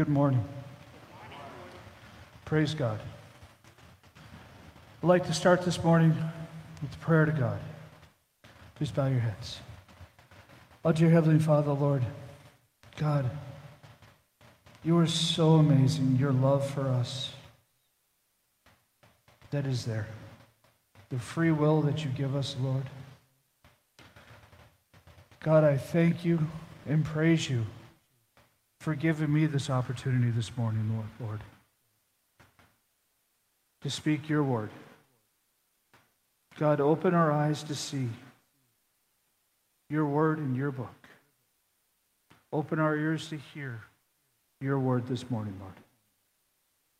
Good morning. Praise God. I'd like to start this morning with a prayer to God. Please bow your heads. Oh, dear Heavenly Father, Lord, God, you are so amazing. Your love for us that is there. The free will that you give us, Lord. God, I thank you and praise you for giving me this opportunity this morning, Lord, Lord, to speak your word. God, open our eyes to see your word in your book. Open our ears to hear your word this morning, Lord.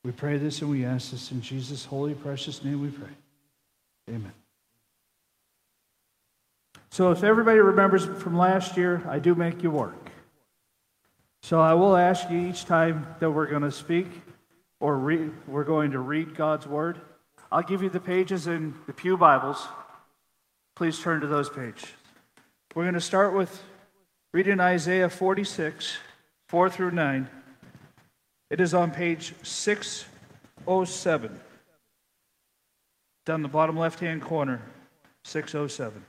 We pray this and we ask this in Jesus' holy, precious name we pray. Amen. So, if everybody remembers from last year, I do make you work. So, I will ask you each time that we're going to speak or we're going to read God's word. I'll give you the pages in the Pew Bibles. Please turn to those pages. We're going to start with reading Isaiah 46, 4 through 9. It is on page 607, down the bottom left hand corner, 607.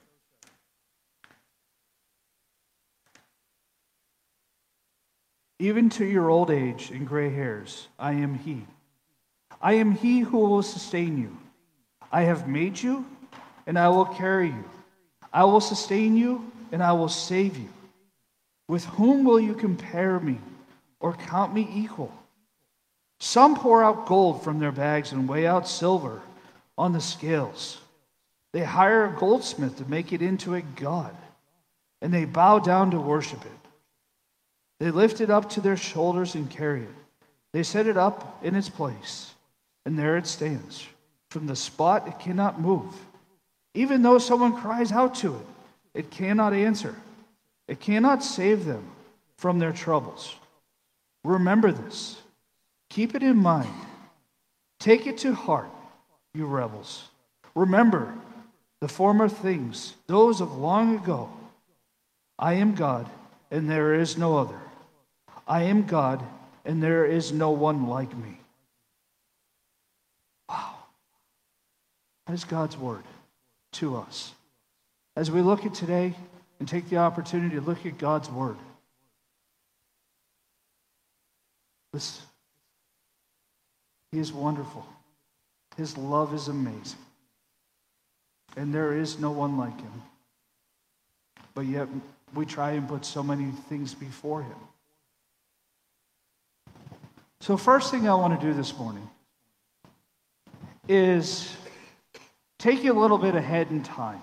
Even to your old age and gray hairs, I am He. I am He who will sustain you. I have made you, and I will carry you. I will sustain you, and I will save you. With whom will you compare me or count me equal? Some pour out gold from their bags and weigh out silver on the scales. They hire a goldsmith to make it into a god, and they bow down to worship it. They lift it up to their shoulders and carry it. They set it up in its place, and there it stands. From the spot it cannot move. Even though someone cries out to it, it cannot answer. It cannot save them from their troubles. Remember this. Keep it in mind. Take it to heart, you rebels. Remember the former things, those of long ago. I am God, and there is no other. I am God, and there is no one like me. Wow. That is God's word to us. As we look at today and take the opportunity to look at God's word, listen. He is wonderful. His love is amazing. And there is no one like him. But yet we try and put so many things before him. So, first thing I want to do this morning is take you a little bit ahead in time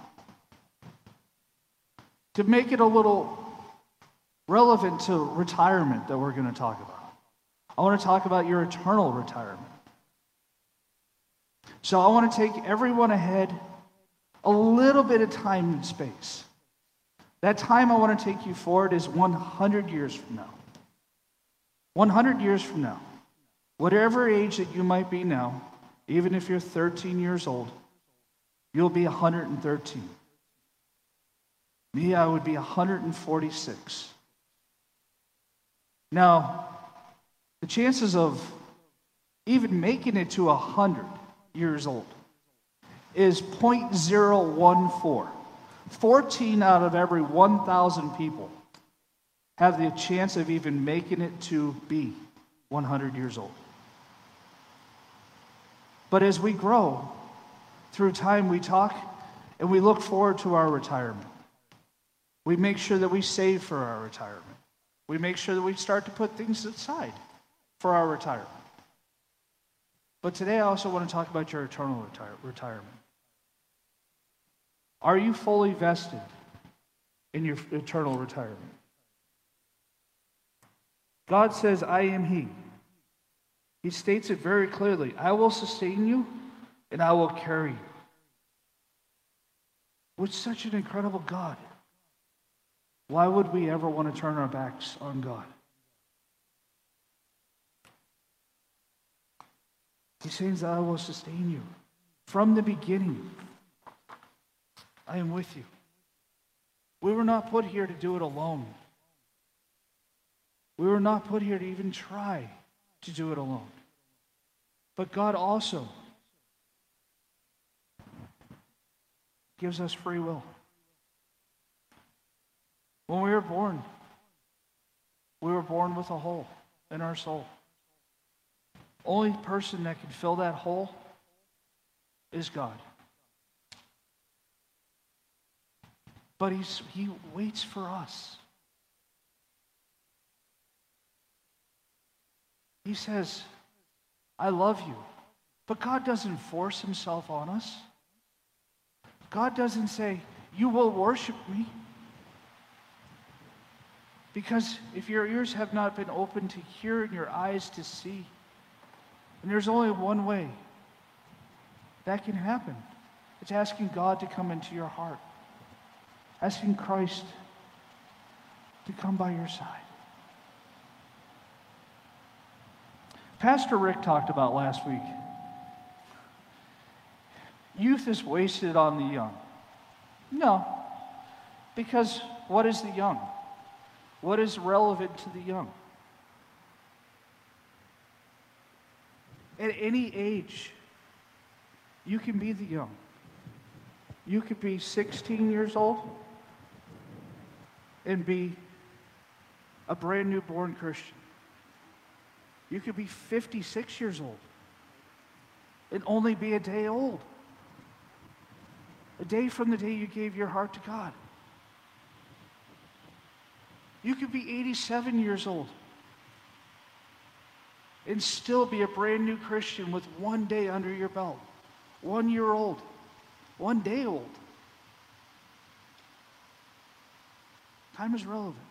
to make it a little relevant to retirement that we're going to talk about. I want to talk about your eternal retirement. So, I want to take everyone ahead a little bit of time and space. That time I want to take you forward is 100 years from now. 100 years from now. Whatever age that you might be now, even if you're 13 years old, you'll be 113. Me, I would be 146. Now, the chances of even making it to 100 years old is 0.014. 14 out of every 1,000 people have the chance of even making it to be 100 years old. But as we grow through time, we talk and we look forward to our retirement. We make sure that we save for our retirement. We make sure that we start to put things aside for our retirement. But today I also want to talk about your eternal retire- retirement. Are you fully vested in your eternal retirement? God says, I am He. He states it very clearly I will sustain you and I will carry you. With such an incredible God, why would we ever want to turn our backs on God? He says, I will sustain you. From the beginning, I am with you. We were not put here to do it alone. We were not put here to even try to do it alone. But God also gives us free will. When we were born, we were born with a hole in our soul. Only person that can fill that hole is God. But he's, he waits for us. He says, I love you. But God doesn't force himself on us. God doesn't say, You will worship me. Because if your ears have not been opened to hear and your eyes to see, and there's only one way that can happen it's asking God to come into your heart, asking Christ to come by your side. Pastor Rick talked about last week. Youth is wasted on the young. No, because what is the young? What is relevant to the young? At any age, you can be the young. You could be 16 years old and be a brand new born Christian. You could be 56 years old and only be a day old. A day from the day you gave your heart to God. You could be 87 years old and still be a brand new Christian with one day under your belt, one year old, one day old. Time is relevant.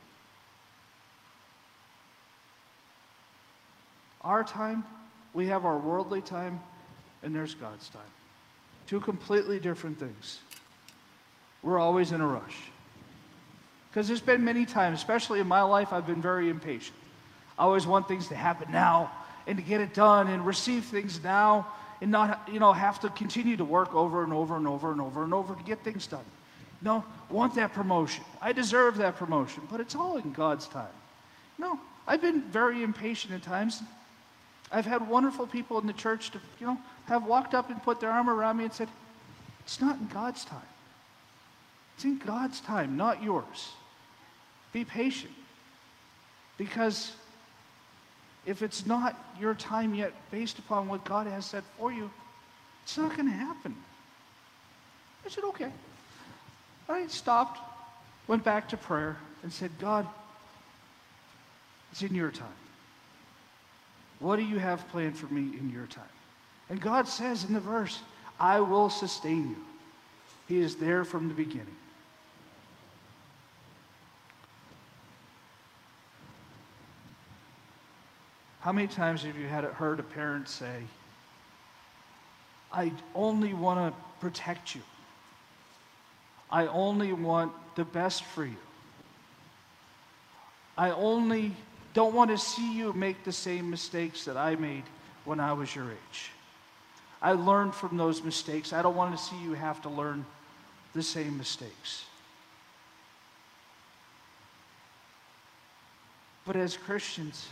Our time, we have our worldly time, and there's God's time. Two completely different things. We're always in a rush. Because there's been many times, especially in my life, I've been very impatient. I always want things to happen now and to get it done and receive things now and not, you know, have to continue to work over and over and over and over and over to get things done. No, want that promotion. I deserve that promotion, but it's all in God's time. No, I've been very impatient at times. I've had wonderful people in the church to, you know, have walked up and put their arm around me and said, It's not in God's time. It's in God's time, not yours. Be patient. Because if it's not your time yet, based upon what God has said for you, it's not going to happen. I said, okay. I stopped, went back to prayer, and said, God, it's in your time. What do you have planned for me in your time? And God says in the verse, I will sustain you. He is there from the beginning. How many times have you had heard a parent say, I only want to protect you. I only want the best for you. I only don't want to see you make the same mistakes that I made when I was your age. I learned from those mistakes. I don't want to see you have to learn the same mistakes. But as Christians,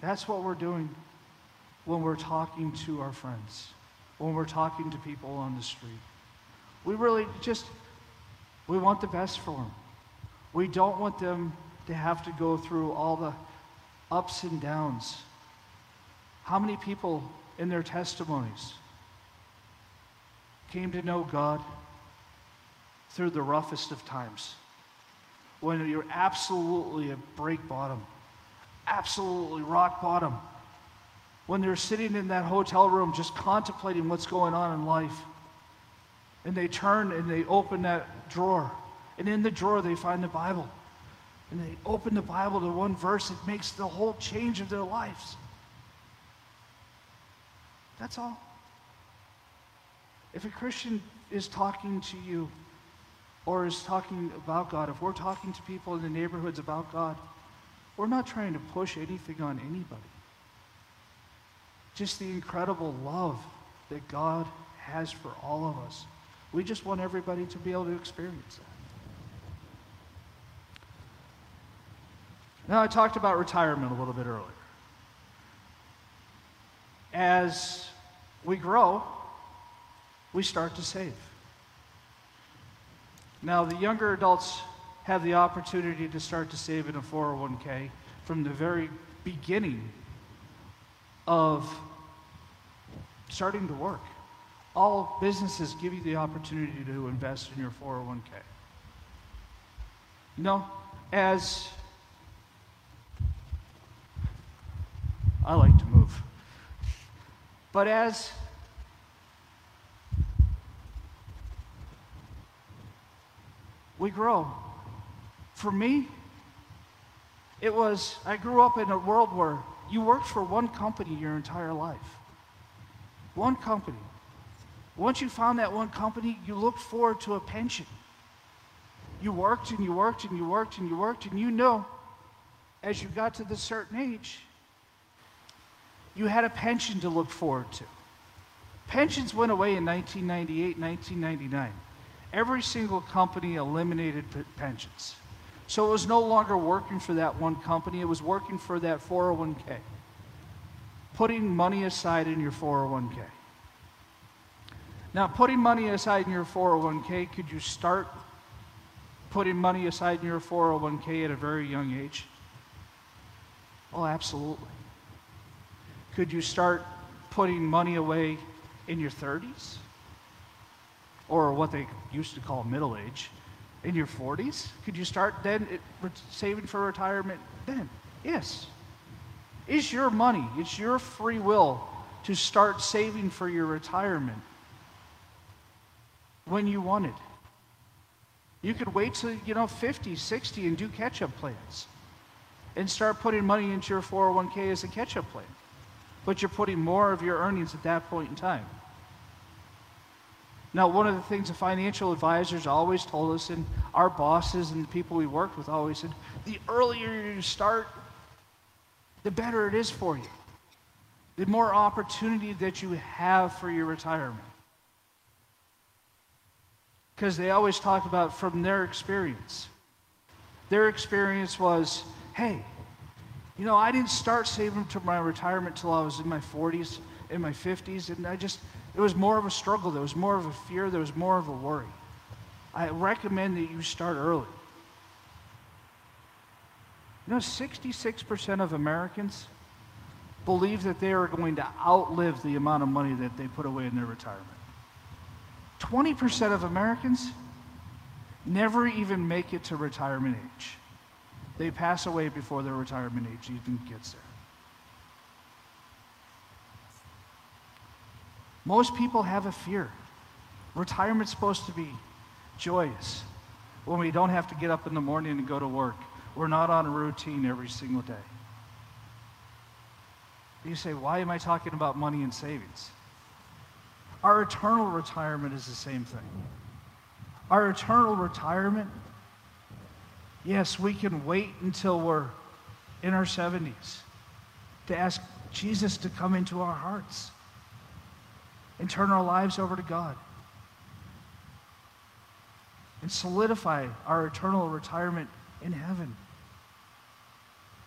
that's what we're doing when we're talking to our friends, when we're talking to people on the street. We really just, we want the best for them. We don't want them to have to go through all the ups and downs. How many people in their testimonies came to know God through the roughest of times? When you're absolutely at break bottom absolutely rock bottom. When they're sitting in that hotel room just contemplating what's going on in life. And they turn and they open that drawer. And in the drawer, they find the Bible. And they open the Bible to one verse, it makes the whole change of their lives. That's all. If a Christian is talking to you or is talking about God, if we're talking to people in the neighborhoods about God, we're not trying to push anything on anybody. Just the incredible love that God has for all of us. We just want everybody to be able to experience that. Now, I talked about retirement a little bit earlier. As we grow, we start to save. Now, the younger adults have the opportunity to start to save in a 401k from the very beginning of starting to work. All businesses give you the opportunity to invest in your 401k. You know, as I like to move, but as we grow, for me, it was, I grew up in a world where you worked for one company your entire life. One company. Once you found that one company, you looked forward to a pension. You worked and you worked and you worked and you worked, and you know as you got to this certain age, you had a pension to look forward to. Pensions went away in 1998, 1999. Every single company eliminated pensions. So it was no longer working for that one company, it was working for that 401k. Putting money aside in your 401k. Now, putting money aside in your 401k, could you start putting money aside in your 401k at a very young age? Oh, absolutely. Could you start putting money away in your 30s? Or what they used to call middle age? In your 40s? Could you start then eh, saving for retirement then? Yes. It's your money, it's your free will to start saving for your retirement when you want it. You could wait till, you know, 50, 60 and do catch up plans and start putting money into your 401k as a catch up plan. But you're putting more of your earnings at that point in time. Now, one of the things the financial advisors always told us, and our bosses and the people we worked with always said, the earlier you start, the better it is for you. The more opportunity that you have for your retirement. Because they always talk about from their experience. Their experience was, hey, you know, I didn't start saving to my retirement till I was in my 40s, in my 50s, and I just, it was more of a struggle. There was more of a fear. There was more of a worry. I recommend that you start early. You know, 66% of Americans believe that they are going to outlive the amount of money that they put away in their retirement. 20% of Americans never even make it to retirement age. They pass away before their retirement age even gets there. Most people have a fear. Retirement's supposed to be joyous when we don't have to get up in the morning and go to work. We're not on a routine every single day. You say, why am I talking about money and savings? Our eternal retirement is the same thing. Our eternal retirement, yes, we can wait until we're in our 70s to ask Jesus to come into our hearts and turn our lives over to God and solidify our eternal retirement in heaven.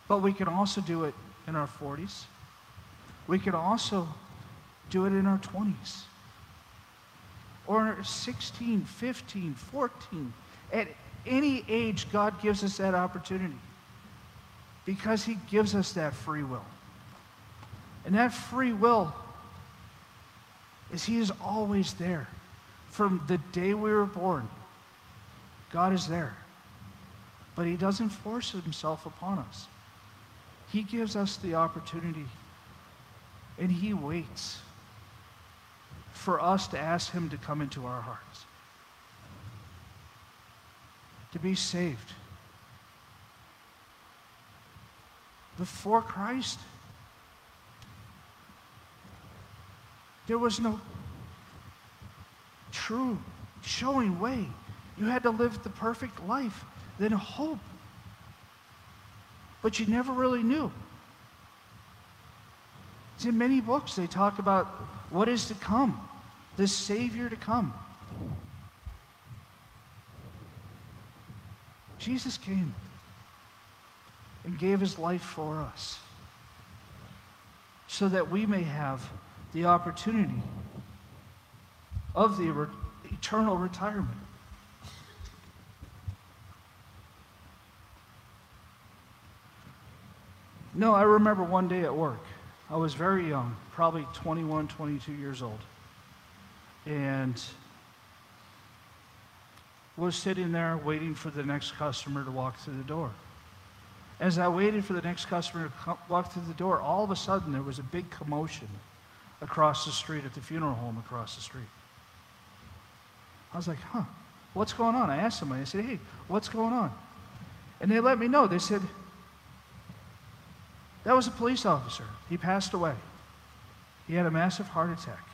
But we can also do it in our 40s. We can also do it in our 20s or 16, 15, 14. At any age, God gives us that opportunity because He gives us that free will. And that free will is He is always there. From the day we were born, God is there. But He doesn't force Himself upon us. He gives us the opportunity, and He waits for us to ask Him to come into our hearts, to be saved. Before Christ, there was no true showing way. You had to live the perfect life, then hope. But you never really knew. It's in many books they talk about what is to come the Savior to come. Jesus came. and gave his life for us so that we may have the opportunity of the re- eternal retirement. No, I remember one day at work. I was very young, probably 21, 22 years old. And was sitting there waiting for the next customer to walk through the door. As I waited for the next customer to walk through the door, all of a sudden there was a big commotion across the street at the funeral home across the street. I was like, huh, what's going on? I asked somebody, I said, hey, what's going on? And they let me know. They said, that was a police officer. He passed away. He had a massive heart attack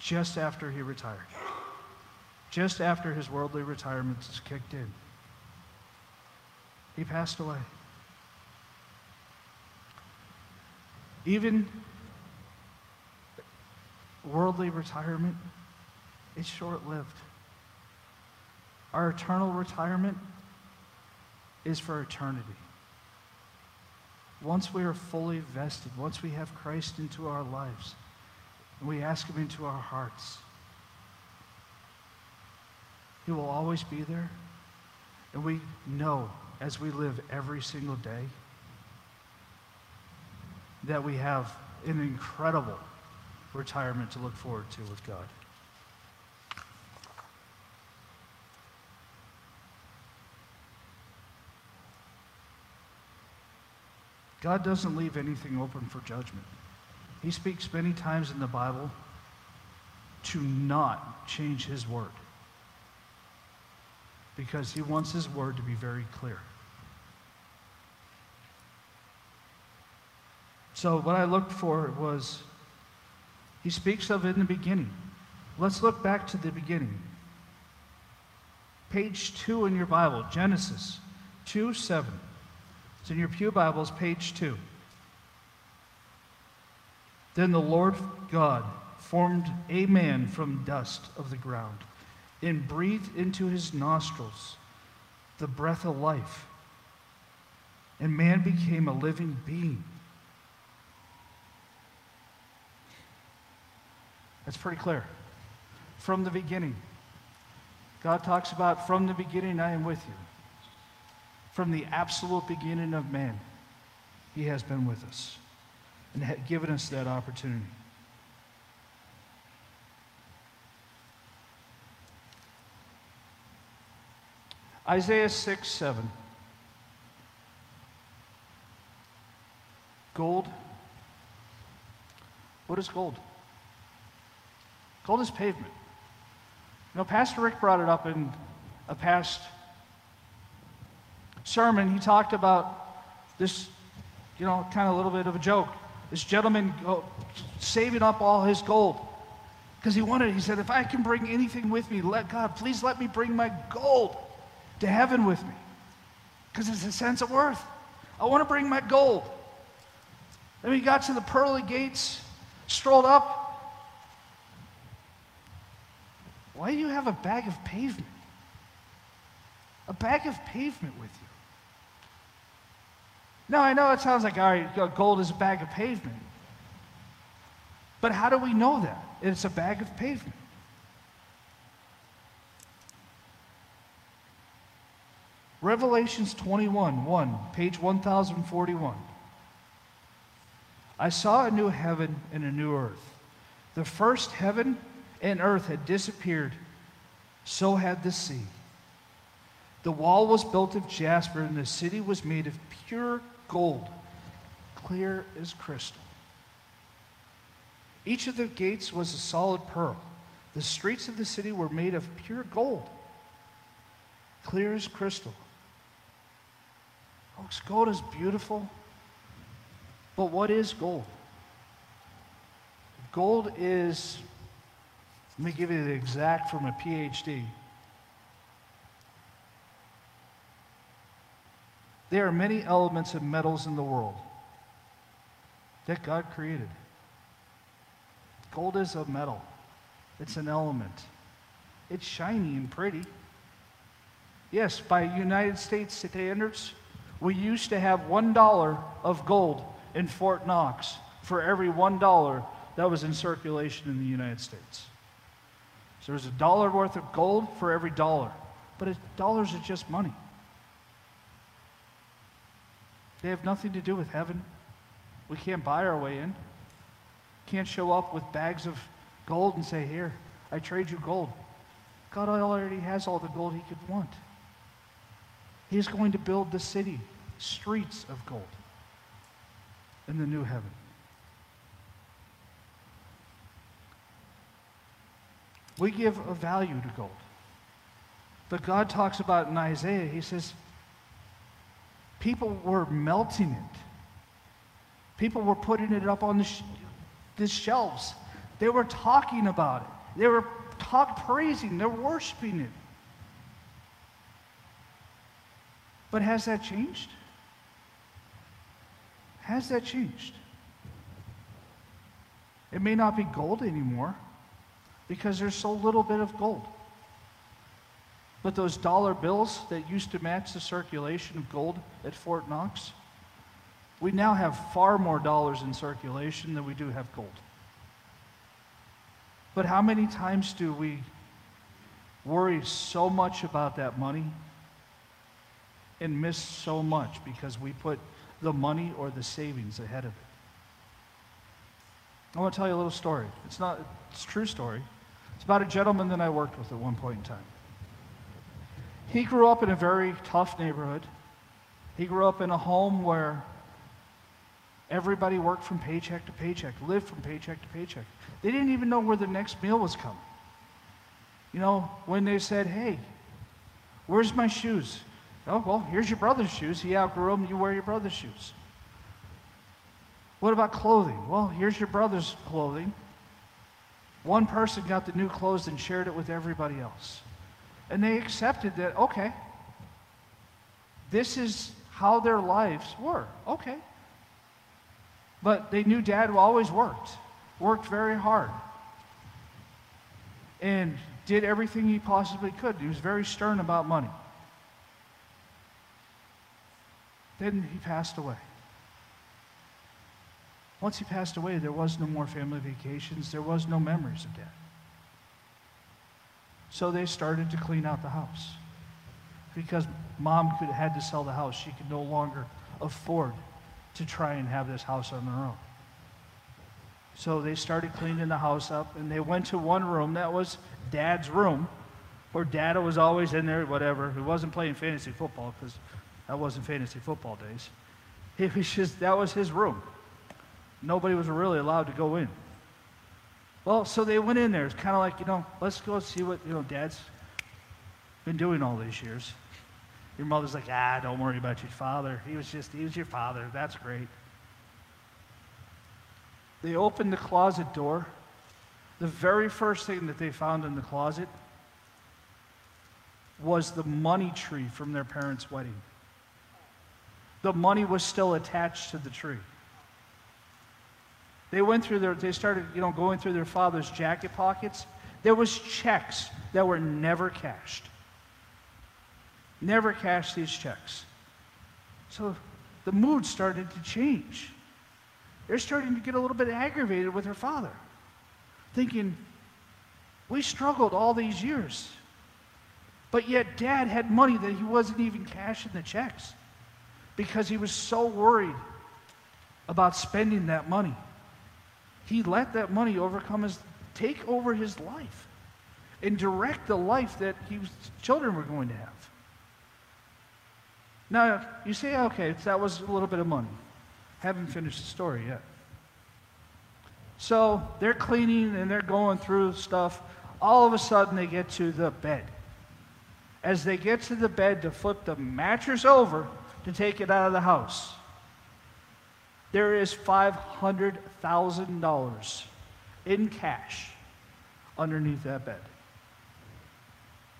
just after he retired, just after his worldly retirement kicked in. He passed away. Even worldly retirement is short lived. Our eternal retirement is for eternity. Once we are fully vested, once we have Christ into our lives, and we ask Him into our hearts, He will always be there. And we know as we live every single day that we have an incredible retirement to look forward to with God. God doesn't leave anything open for judgment. He speaks many times in the Bible to not change his word because he wants his word to be very clear. So, what I looked for was he speaks of it in the beginning. Let's look back to the beginning. Page 2 in your Bible, Genesis 2 7. It's in your Pew Bibles, page 2. Then the Lord God formed a man from dust of the ground and breathed into his nostrils the breath of life. And man became a living being. That's pretty clear. From the beginning. God talks about, from the beginning, I am with you. From the absolute beginning of man, He has been with us and given us that opportunity. Isaiah 6 7. Gold. What is gold? Gold is pavement. You Pastor Rick brought it up in a past sermon, he talked about this, you know, kind of a little bit of a joke. This gentleman saving up all his gold because he wanted, he said, if I can bring anything with me, let God, please let me bring my gold to heaven with me because it's a sense of worth. I want to bring my gold. Then we got to the pearly gates, strolled up. Why do you have a bag of pavement? A bag of pavement with you. Now, I know it sounds like, all right, gold is a bag of pavement. But how do we know that? It's a bag of pavement. Revelations 21, 1, page 1041. I saw a new heaven and a new earth. The first heaven and earth had disappeared, so had the sea. The wall was built of jasper, and the city was made of pure gold, clear as crystal. Each of the gates was a solid pearl. The streets of the city were made of pure gold, clear as crystal. Folks, gold is beautiful, but what is gold? Gold is, let me give you the exact from a PhD. There are many elements and metals in the world that God created. Gold is a metal, it's an element. It's shiny and pretty. Yes, by United States standards, we used to have $1 of gold in Fort Knox for every $1 that was in circulation in the United States. So there's a dollar worth of gold for every dollar. But it, dollars are just money. They have nothing to do with heaven. We can't buy our way in. Can't show up with bags of gold and say, Here, I trade you gold. God already has all the gold he could want. He's going to build the city, streets of gold in the new heaven. We give a value to gold. But God talks about in Isaiah, he says, people were melting it. People were putting it up on the, sh- the shelves. They were talking about it. They were talk praising. They're worshiping it. But has that changed? Has that changed? It may not be gold anymore because there's so little bit of gold. But those dollar bills that used to match the circulation of gold at Fort Knox, we now have far more dollars in circulation than we do have gold. But how many times do we worry so much about that money and miss so much because we put the money or the savings ahead of it? I want to tell you a little story. It's not, it's a true story. It's about a gentleman that I worked with at one point in time. He grew up in a very tough neighborhood. He grew up in a home where everybody worked from paycheck to paycheck, lived from paycheck to paycheck. They didn't even know where the next meal was coming. You know, when they said, hey, where's my shoes? Oh, well, here's your brother's shoes. He outgrew them. You wear your brother's shoes. What about clothing? Well, here's your brother's clothing. One person got the new clothes and shared it with everybody else. And they accepted that, okay, this is how their lives were. Okay. But they knew dad always worked worked very hard and did everything he possibly could. He was very stern about money. Then he passed away. Once he passed away, there was no more family vacations, there was no memories of dad. So they started to clean out the house. Because mom could, had to sell the house, she could no longer afford to try and have this house on her own. So they started cleaning the house up, and they went to one room that was Dad's room, where Dad was always in there, whatever. He wasn't playing fantasy football because that wasn't fantasy football days. It was just that was his room. Nobody was really allowed to go in. Well, so they went in there. It's kind of like you know, let's go see what you know Dad's been doing all these years. Your mother's like, ah, don't worry about your father. He was just he was your father. That's great. They opened the closet door. The very first thing that they found in the closet was the money tree from their parents' wedding. The money was still attached to the tree. They went through their, they started, you know, going through their father's jacket pockets. There was checks that were never cashed. Never cashed these checks. So the mood started to change. They're starting to get a little bit aggravated with her father, thinking, We struggled all these years. But yet, dad had money that he wasn't even cashing the checks because he was so worried about spending that money. He let that money overcome his, take over his life and direct the life that his children were going to have. Now, you say, okay, that was a little bit of money. Haven't finished the story yet. So they're cleaning and they're going through stuff. All of a sudden, they get to the bed. As they get to the bed to flip the mattress over to take it out of the house, there is $500,000 in cash underneath that bed.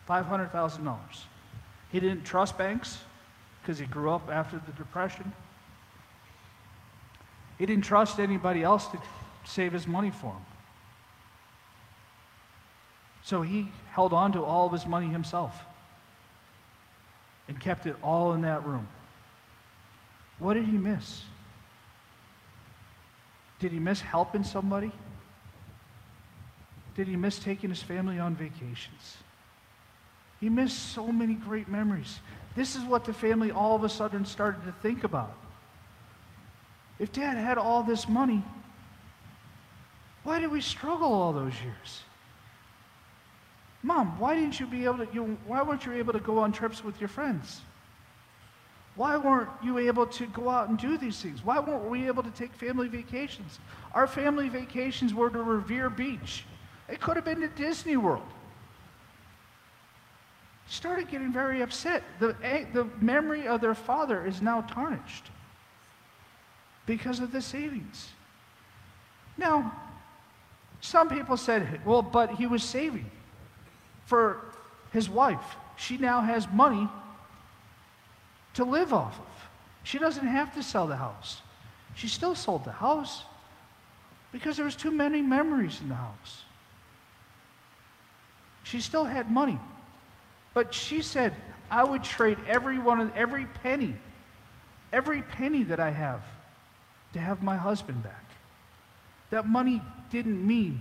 $500,000. He didn't trust banks because he grew up after the Depression. He didn't trust anybody else to save his money for him. So he held on to all of his money himself. and kept it all in that room. What did he miss? Did he miss helping somebody? Did he miss taking his family on vacations? He missed so many great memories. This is what the family all of a sudden started to think about. If dad had all this money, why did we struggle all those years? Mom, why didn't you be able to, you, why weren't you able to go on trips with your friends? Why weren't you able to go out and do these things? Why weren't we able to take family vacations? Our family vacations were to Revere Beach. It could have been to Disney World. Started getting very upset. The, the memory of their father is now tarnished because of the savings. Now, some people said, well, but he was saving for his wife. She now has money to live off of. She doesn't have to sell the house. She still sold the house because there was too many memories in the house. She still had money. But she said, I would trade every one of every penny, every penny that I have to have my husband back. That money didn't mean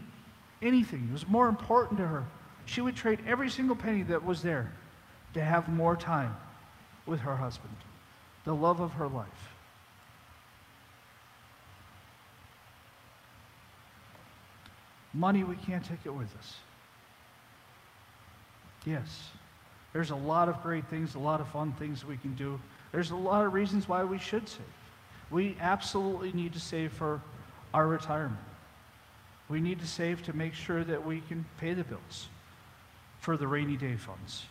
anything. It was more important to her. She would trade every single penny that was there to have more time with her husband, the love of her life. Money, we can't take it with us. Yes, there's a lot of great things, a lot of fun things we can do. There's a lot of reasons why we should save. We absolutely need to save for our retirement. We need to save to make sure that we can pay the bills for the rainy day funds.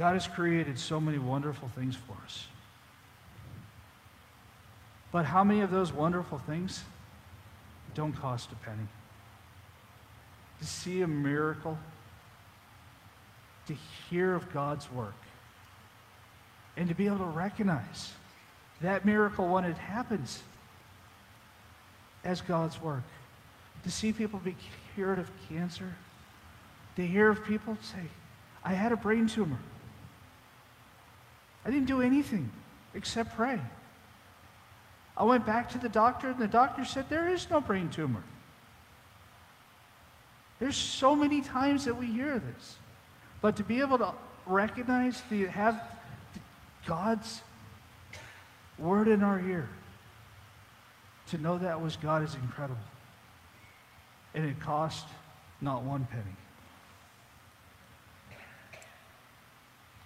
God has created so many wonderful things for us. But how many of those wonderful things don't cost a penny? To see a miracle, to hear of God's work, and to be able to recognize that miracle when it happens as God's work. To see people be cured of cancer, to hear of people say, I had a brain tumor. I didn't do anything except pray. I went back to the doctor, and the doctor said, There is no brain tumor. There's so many times that we hear this. But to be able to recognize, to have God's word in our ear, to know that was God is incredible. And it cost not one penny.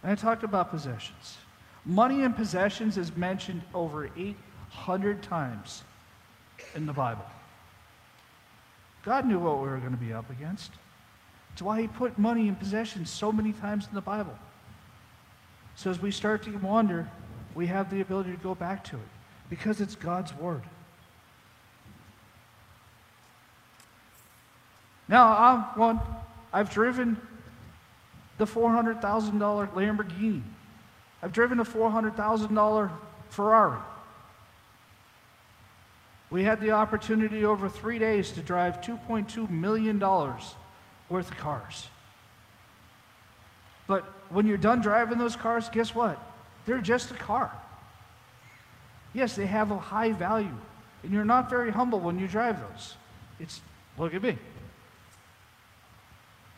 And I talked about possessions. Money and possessions is mentioned over 800 times in the Bible. God knew what we were going to be up against. That's why he put money and possessions so many times in the Bible. So as we start to wander, we have the ability to go back to it because it's God's word. Now, I'm one, I've driven the $400,000 Lamborghini. I've driven a $400,000 Ferrari. We had the opportunity over three days to drive $2.2 million worth of cars. But when you're done driving those cars, guess what? They're just a car. Yes, they have a high value, and you're not very humble when you drive those. It's, look at me.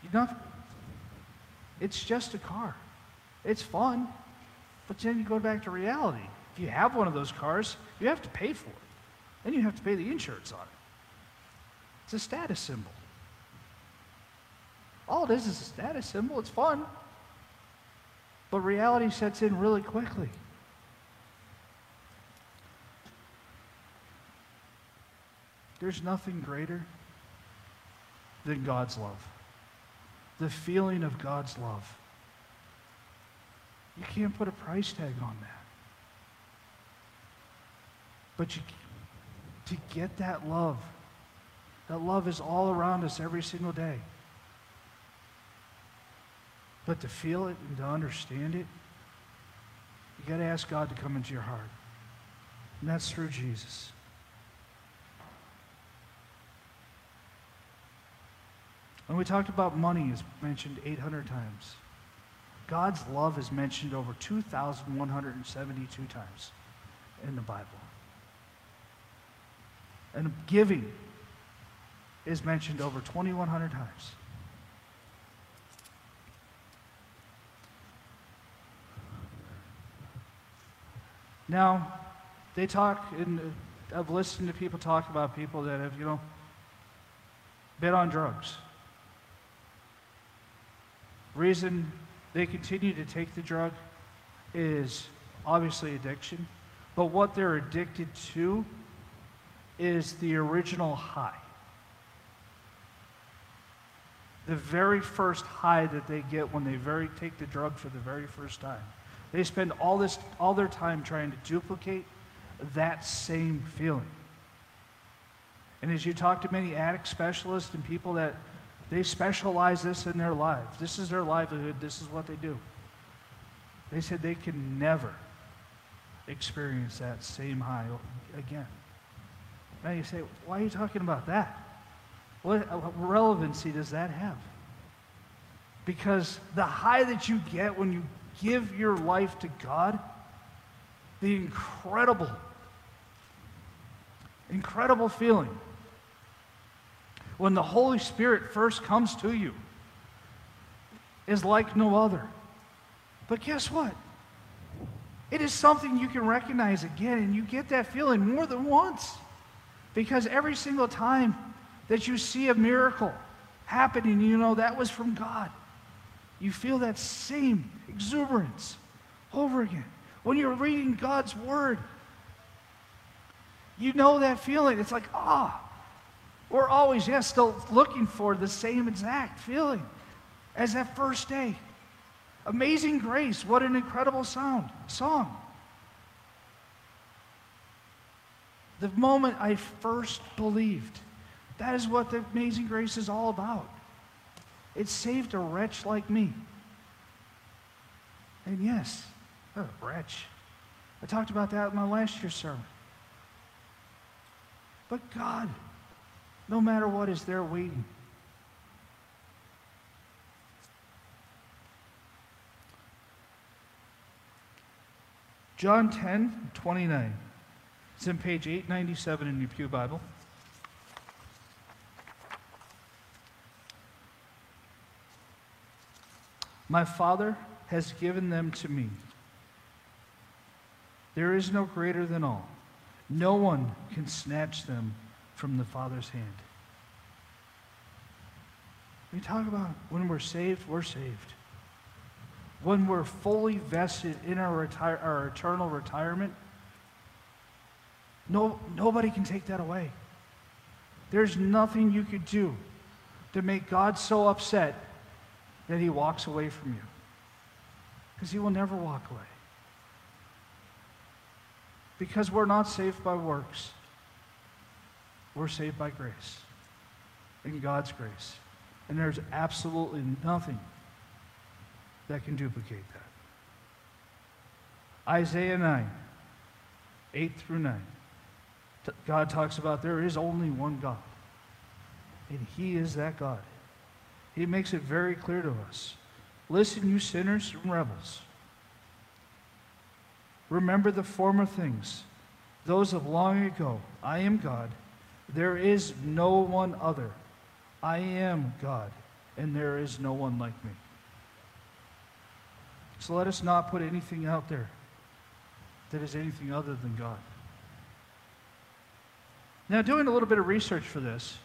You're not, it's just a car. It's fun, but then you go back to reality. If you have one of those cars, you have to pay for it. Then you have to pay the insurance on it. It's a status symbol. All it is is a status symbol. It's fun. But reality sets in really quickly. There's nothing greater than God's love. The feeling of God's love. You can't put a price tag on that. But you, to get that love, that love is all around us every single day. But to feel it and to understand it, you got to ask God to come into your heart. And that's through Jesus. When we talked about money, is mentioned 800 times. God's love is mentioned over 2,172 times in the Bible. And giving is mentioned over 2,100 times. Now, they talk, and I've listened to people talk about people that have, you know, been on drugs. Reason they continue to take the drug is obviously addiction, but what they're addicted to is the original high. The very first high that they get when they very take the drug for the very first time. They spend all this all their time trying to duplicate that same feeling. And as you talk to many addict specialists and people that they specialize this in their lives, this is their livelihood, this is what they do. They said they can never experience that same high again. Now you say, why are you talking about that? What relevancy does that have? Because the high that you get when you give your life to God, the incredible, incredible feeling when the Holy Spirit first comes to you is like no other. But guess what? It is something you can recognize again, and you get that feeling more than once. Because every single time that you see a miracle happening, you know that was from God. You feel that same exuberance over again. When you're reading God's Word, you know that feeling. It's like, ah, we're always, yes, still looking for the same exact feeling as that first day. Amazing grace, what an incredible sound, song. The moment I first believed, that is what the amazing grace is all about. It saved a wretch like me. And yes, a wretch. I talked about that in my last year's sermon. But God, no matter what, is there waiting. John 10, 29. It's in page 897 in your Pew Bible. My Father has given them to me. There is no greater than all. No one can snatch them from the Father's hand. We talk about when we're saved, we're saved. When we're fully vested in our, our eternal retirement, no, nobody can take that away. There's nothing you could do to make God so upset that he walks away from you. Because he will never walk away. Because we're not saved by works. We're saved by grace, in God's grace. And there's absolutely nothing that can duplicate that. Isaiah 9, 8 through 9. God talks about there is only one God, and He is that God. He makes it very clear to us. Listen, you sinners and rebels. Remember the former things, those of long ago. I am God there is no one other. I am God, and there is no one like me. So let us not put anything out there that is anything other than God. Now, doing a little bit of research for this,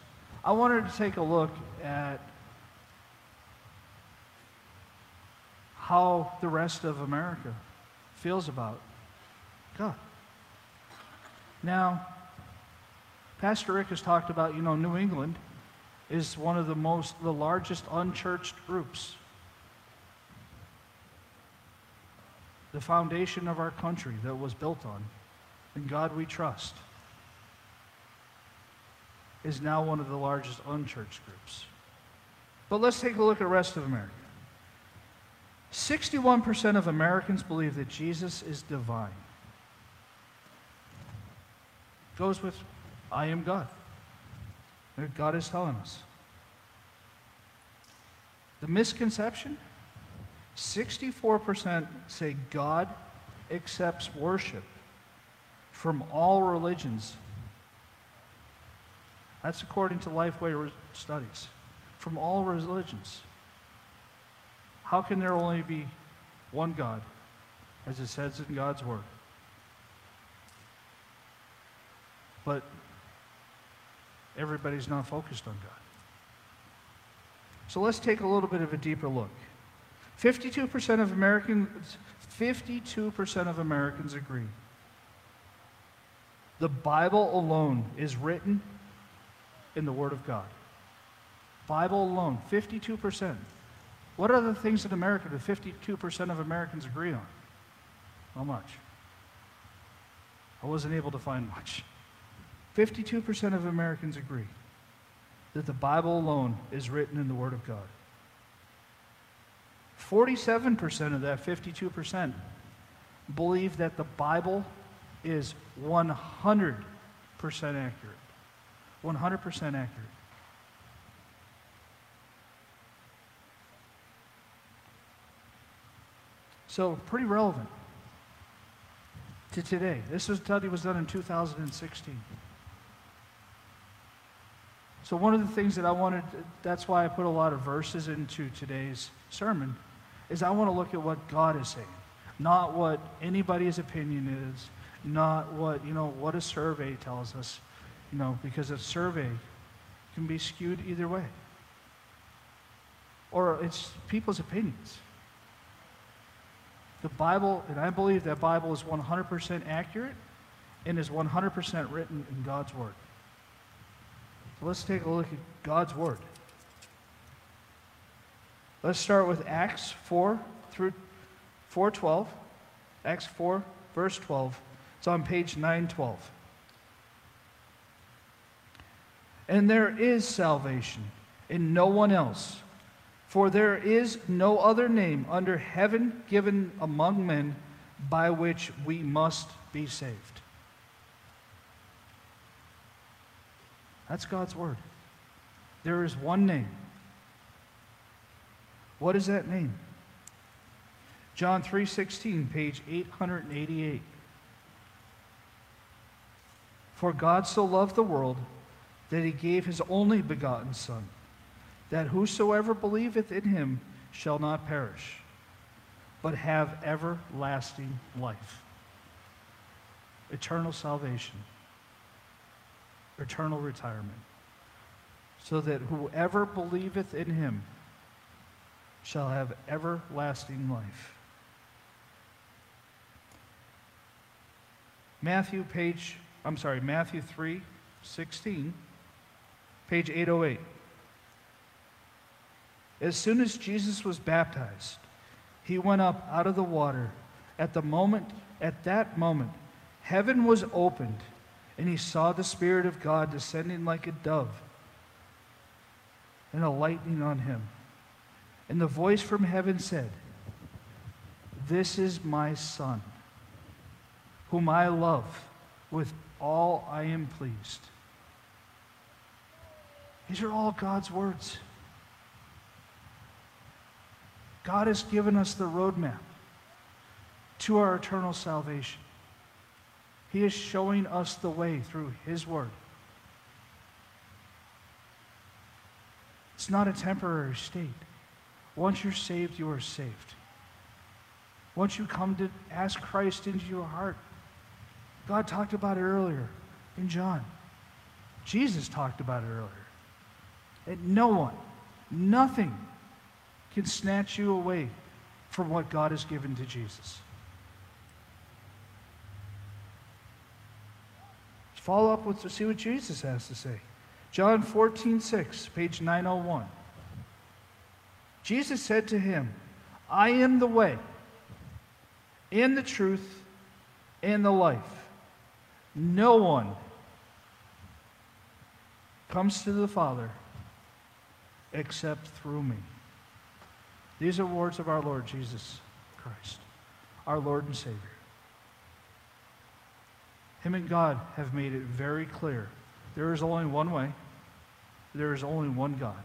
I wanted to take a look at how the rest of America feels about God. Now, Pastor Rick has talked about, you know, New England is one of the most, the largest unchurched groups. The foundation of our country that was built on, in God we trust, is now one of the largest unchurched groups. But let's take a look at the rest of America. 61% of Americans believe that Jesus is divine. Goes with I am God. God is telling us. The misconception 64% say God accepts worship from all religions. That's according to Lifeway studies. From all religions. How can there only be one God, as it says in God's Word? But everybody's not focused on God. So let's take a little bit of a deeper look. 52% of Americans 52% of Americans agree. The Bible alone is written in the Word of God. Bible alone, 52%. What are the things in America that 52% of Americans agree on? How much? I wasn't able to find much. 52% of Americans agree that the Bible alone is written in the Word of God. 47% of that 52% believe that the Bible is 100% accurate. 100% accurate. So, pretty relevant to today. This study was done in 2016. So, one of the things that I wanted, that's why I put a lot of verses into today's sermon, is I want to look at what God is saying, not what anybody's opinion is, not what, you know, what a survey tells us, you know, because a survey can be skewed either way. Or it's people's opinions. The Bible, and I believe that Bible is 100% accurate and is 100% written in God's Word. Let's take a look at God's Word. Let's start with Acts 4 through 412. Acts 4, verse 12. It's on page 912. And there is salvation in no one else, for there is no other name under heaven given among men by which we must be saved. That's God's word. There is one name. What is that name? John 3:16, page 888. For God so loved the world that he gave his only begotten son, that whosoever believeth in him shall not perish, but have everlasting life. Eternal salvation eternal retirement, so that whoever believeth in him shall have everlasting life. Matthew page, I'm sorry, Matthew 3, 16, page 808. As soon as Jesus was baptized, he went up out of the water. At the moment, at that moment, heaven was opened and he saw the Spirit of God descending like a dove and a lightning on him. And the voice from heaven said, This is my Son, whom I love. With all I am pleased. These are all God's words. God has given us the roadmap to our eternal salvation. He is showing us the way through His Word. It's not a temporary state. Once you're saved, you are saved. Once you come to ask Christ into your heart, God talked about it earlier in John. Jesus talked about it earlier. And no one, nothing can snatch you away from what God has given to Jesus. Follow up with to see what Jesus has to say. John 14, 6, page 901. Jesus said to him, I am the way, and the truth, and the life. No one comes to the Father except through me. These are words of our Lord Jesus Christ, our Lord and Savior. Him and God have made it very clear there is only one way, there is only one God.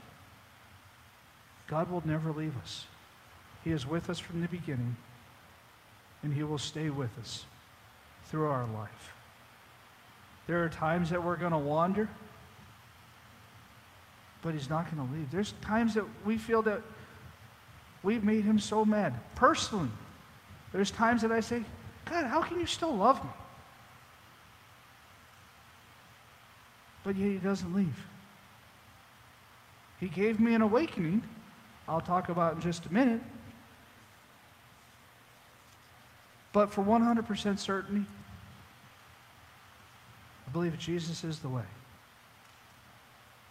God will never leave us. He is with us from the beginning, and He will stay with us through our life. There are times that we're going to wander, but He's not going to leave. There's times that we feel that we've made Him so mad. Personally, there's times that I say, God, how can you still love me? But yet He doesn't leave. He gave me an awakening, I'll talk about in just a minute. But for 100% certainty, I believe Jesus is the way.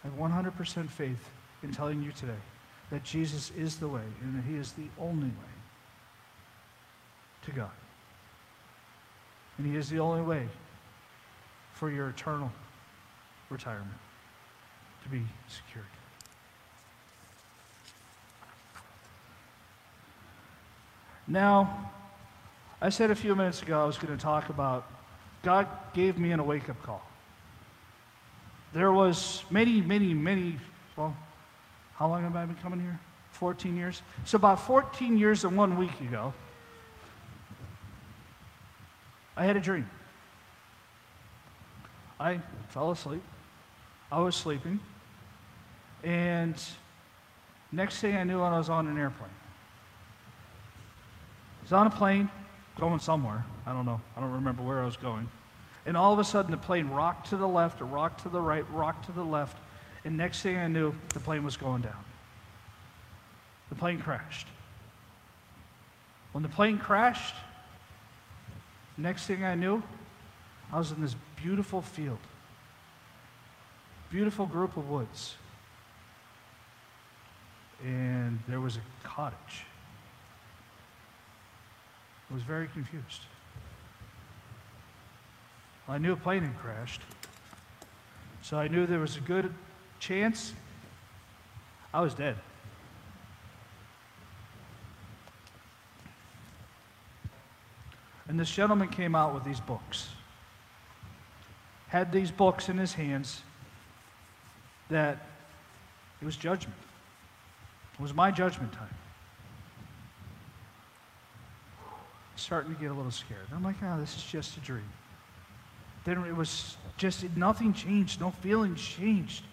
I have 100% faith in telling you today that Jesus is the way and that He is the only way to God. And He is the only way for your eternal retirement to be secured. Now, I said a few minutes ago I was going to talk about God gave me an wake up call. There was many, many, many, well, how long have I been coming here? 14 years? So, about 14 years and one week ago, I had a dream. I fell asleep. I was sleeping. And next thing I knew, I was on an airplane. I was on a plane going somewhere. I don't know. I don't remember where I was going. And all of a sudden, the plane rocked to the left, or rocked to the right, rocked to the left. And next thing I knew, the plane was going down. The plane crashed. When the plane crashed, next thing I knew, I was in this beautiful field, beautiful group of woods. And there was a cottage. I was very confused. I knew a plane had crashed. So I knew there was a good chance I was dead. And this gentleman came out with these books. Had these books in his hands that it was judgment. It was my judgment time. Starting to get a little scared. I'm like, oh, this is just a dream. Then it was just nothing changed, no feelings changed.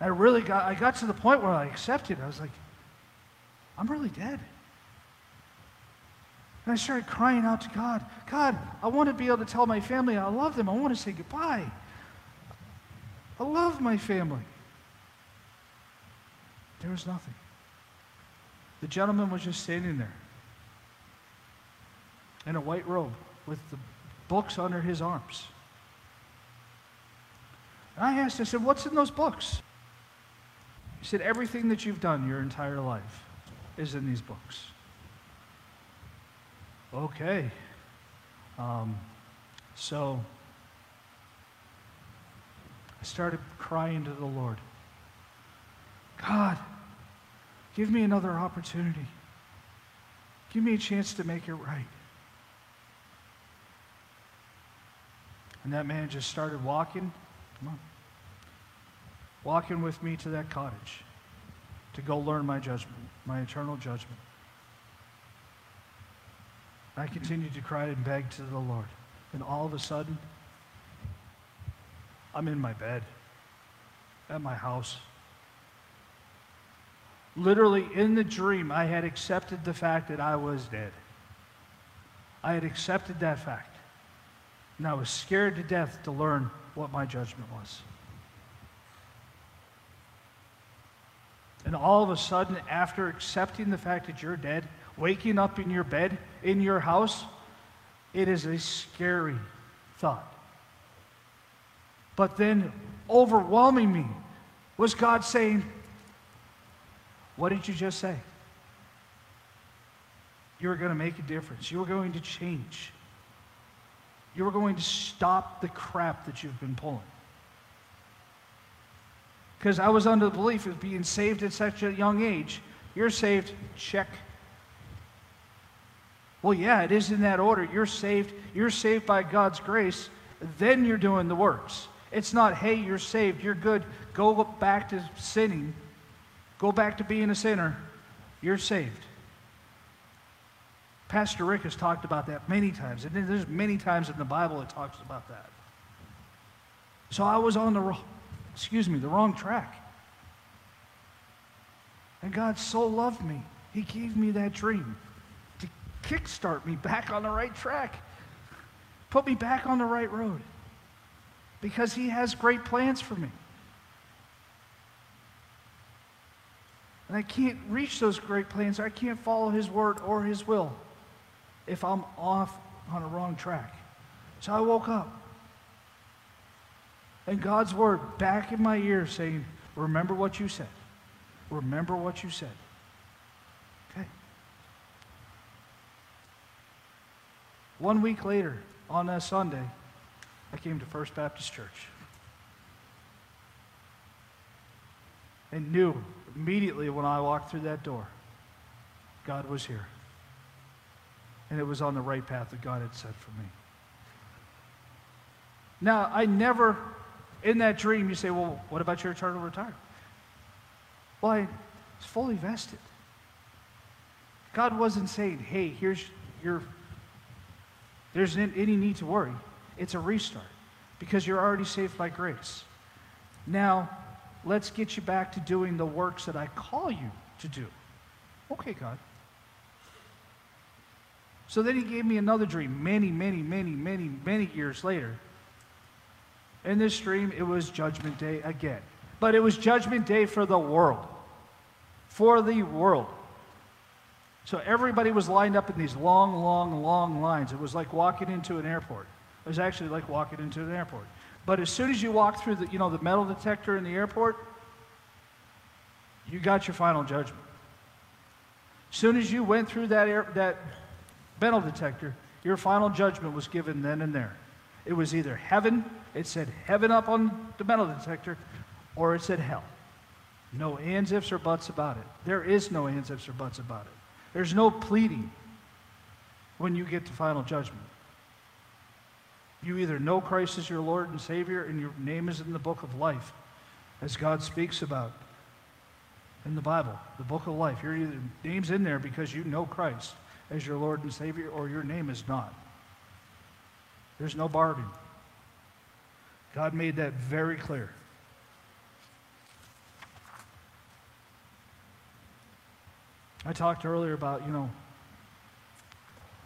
I really got I got to the point where I accepted. I was like, I'm really dead. And I started crying out to God, God, I want to be able to tell my family I love them. I want to say goodbye. I love my family. There was nothing. The gentleman was just standing there in a white robe with the books under his arms. And I asked, I said, What's in those books? He said, Everything that you've done your entire life is in these books. Okay. Um, so I started crying to the Lord God, give me another opportunity. Give me a chance to make it right. And that man just started walking, walking with me to that cottage to go learn my judgment, my eternal judgment. I continued to cry and beg to the Lord. And all of a sudden, I'm in my bed at my house. Literally, in the dream, I had accepted the fact that I was dead. I had accepted that fact. And I was scared to death to learn what my judgment was. And all of a sudden, after accepting the fact that you're dead, waking up in your bed, in your house, it is a scary thought. But then, overwhelming me was God saying, What did you just say? You were going to make a difference. You were going to change you are going to stop the crap that you've been pulling. Because I was under the belief of being saved at such a young age. You're saved, check. Well, yeah, it is in that order. You're saved. You're saved by God's grace. Then you're doing the works. It's not, hey, you're saved. You're good. Go back to sinning. Go back to being a sinner. You're saved. Pastor Rick has talked about that many times. And there's many times in the Bible it talks about that. So I was on the, wrong, excuse me, the wrong track. And God so loved me. He gave me that dream to kickstart me back on the right track, put me back on the right road because He has great plans for me. And I can't reach those great plans. I can't follow His word or His will if I'm off on a wrong track. So I woke up. And God's word back in my ear saying, Remember what you said. Remember what you said. Okay? One week later, on that Sunday, I came to First Baptist Church. And knew immediately when I walked through that door, God was here. And it was on the right path that God had set for me. Now, I never, in that dream, you say, well, what about your eternal retirement? Well, I was fully vested. God wasn't saying, hey, here's your, there's any need to worry. It's a restart because you're already saved by grace. Now, let's get you back to doing the works that I call you to do. Okay, God. So then he gave me another dream many, many, many, many, many years later. In this dream, it was Judgment Day again. But it was Judgment Day for the world for the world. So everybody was lined up in these long, long, long lines. It was like walking into an airport. It was actually like walking into an airport. But as soon as you walk through the, you know, the metal detector in the airport, you got your final judgment. As soon as you went through that, air, that metal detector, your final judgment was given then and there. It was either heaven, it said heaven up on the metal detector, or it said hell. No ands, ifs, or buts about it. There is no ands, ifs, or buts about it. There's no pleading when you get to final judgment. You either know Christ as your Lord and Savior, and your name is in the book of life, as God speaks about in the Bible, the book of life. Your name's in there because you know Christ as your Lord and Savior, or your name is not. There's no bargain. God made that very clear. I talked earlier about, you know,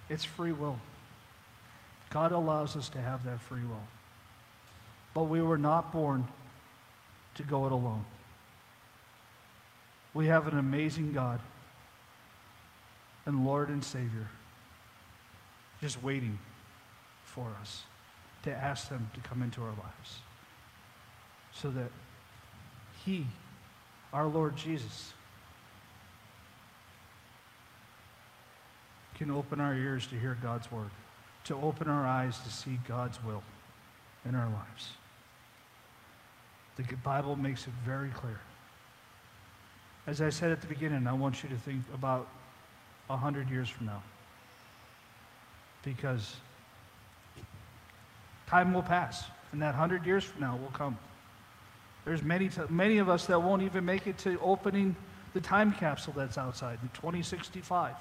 it's free will. God allows us to have that free will. But we were not born to go it alone. We have an amazing God and Lord and Savior just waiting for us to ask them to come into our lives so that He, our Lord Jesus, can open our ears to hear God's word, to open our eyes to see God's will in our lives. The Bible makes it very clear. As I said at the beginning, I want you to think about a hundred years from now. Because time will pass, and that hundred years from now will come. There's many, many of us that won't even make it to opening the time capsule that's outside in 2065.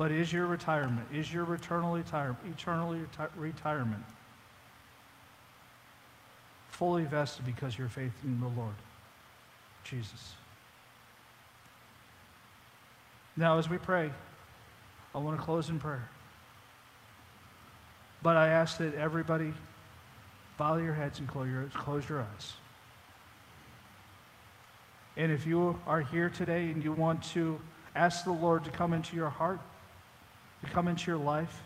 But is your retirement, is your eternal, retire, eternal reti- retirement fully vested because you're faith in the Lord, Jesus? Now, as we pray, I want to close in prayer. But I ask that everybody bow your heads and close your, close your eyes. And if you are here today and you want to ask the Lord to come into your heart, to come into your life,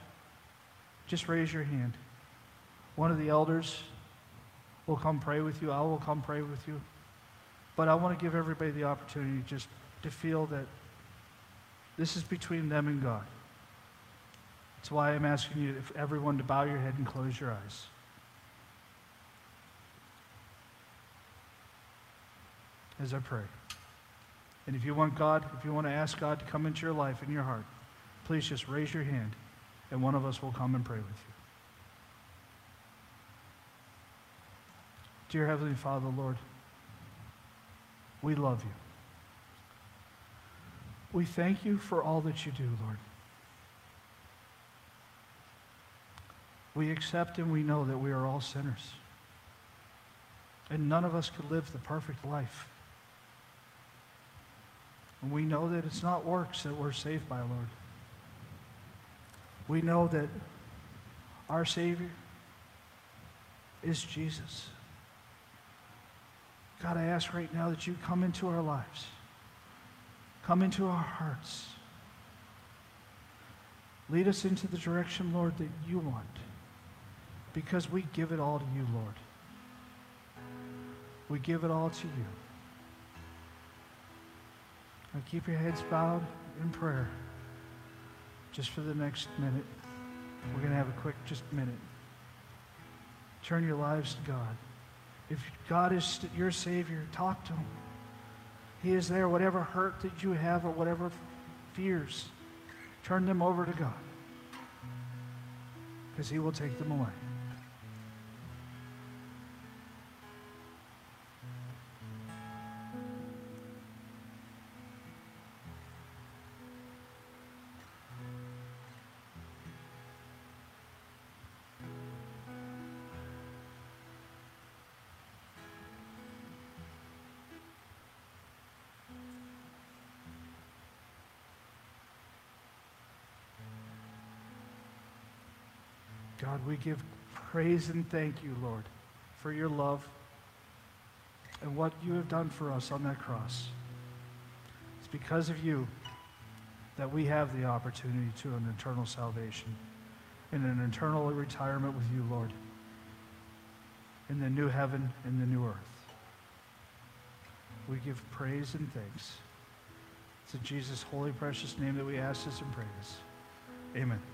just raise your hand. One of the elders will come pray with you. I will come pray with you. But I want to give everybody the opportunity just to feel that this is between them and God. That's why I'm asking you, if everyone, to bow your head and close your eyes. As I pray. And if you want God, if you want to ask God to come into your life in your heart, please just raise your hand and one of us will come and pray with you. Dear Heavenly Father, Lord, we love you. We thank you for all that you do, Lord. We accept and we know that we are all sinners. And none of us could live the perfect life. And we know that it's not works that we're saved by, Lord. We know that our Savior is Jesus. God, I ask right now that you come into our lives, come into our hearts. Lead us into the direction, Lord, that you want, because we give it all to you, Lord. We give it all to you. Now keep your heads bowed in prayer just for the next minute. We're going to have a quick, just minute. Turn your lives to God. If God is your Savior, talk to Him. He is there. Whatever hurt that you have or whatever fears, turn them over to God because He will take them away. We give praise and thank you, Lord, for your love and what you have done for us on that cross. It's because of you that we have the opportunity to an eternal salvation and an eternal retirement with you, Lord, in the new heaven and the new earth. We give praise and thanks. It's in Jesus' holy, precious name that we ask this and pray this. Amen.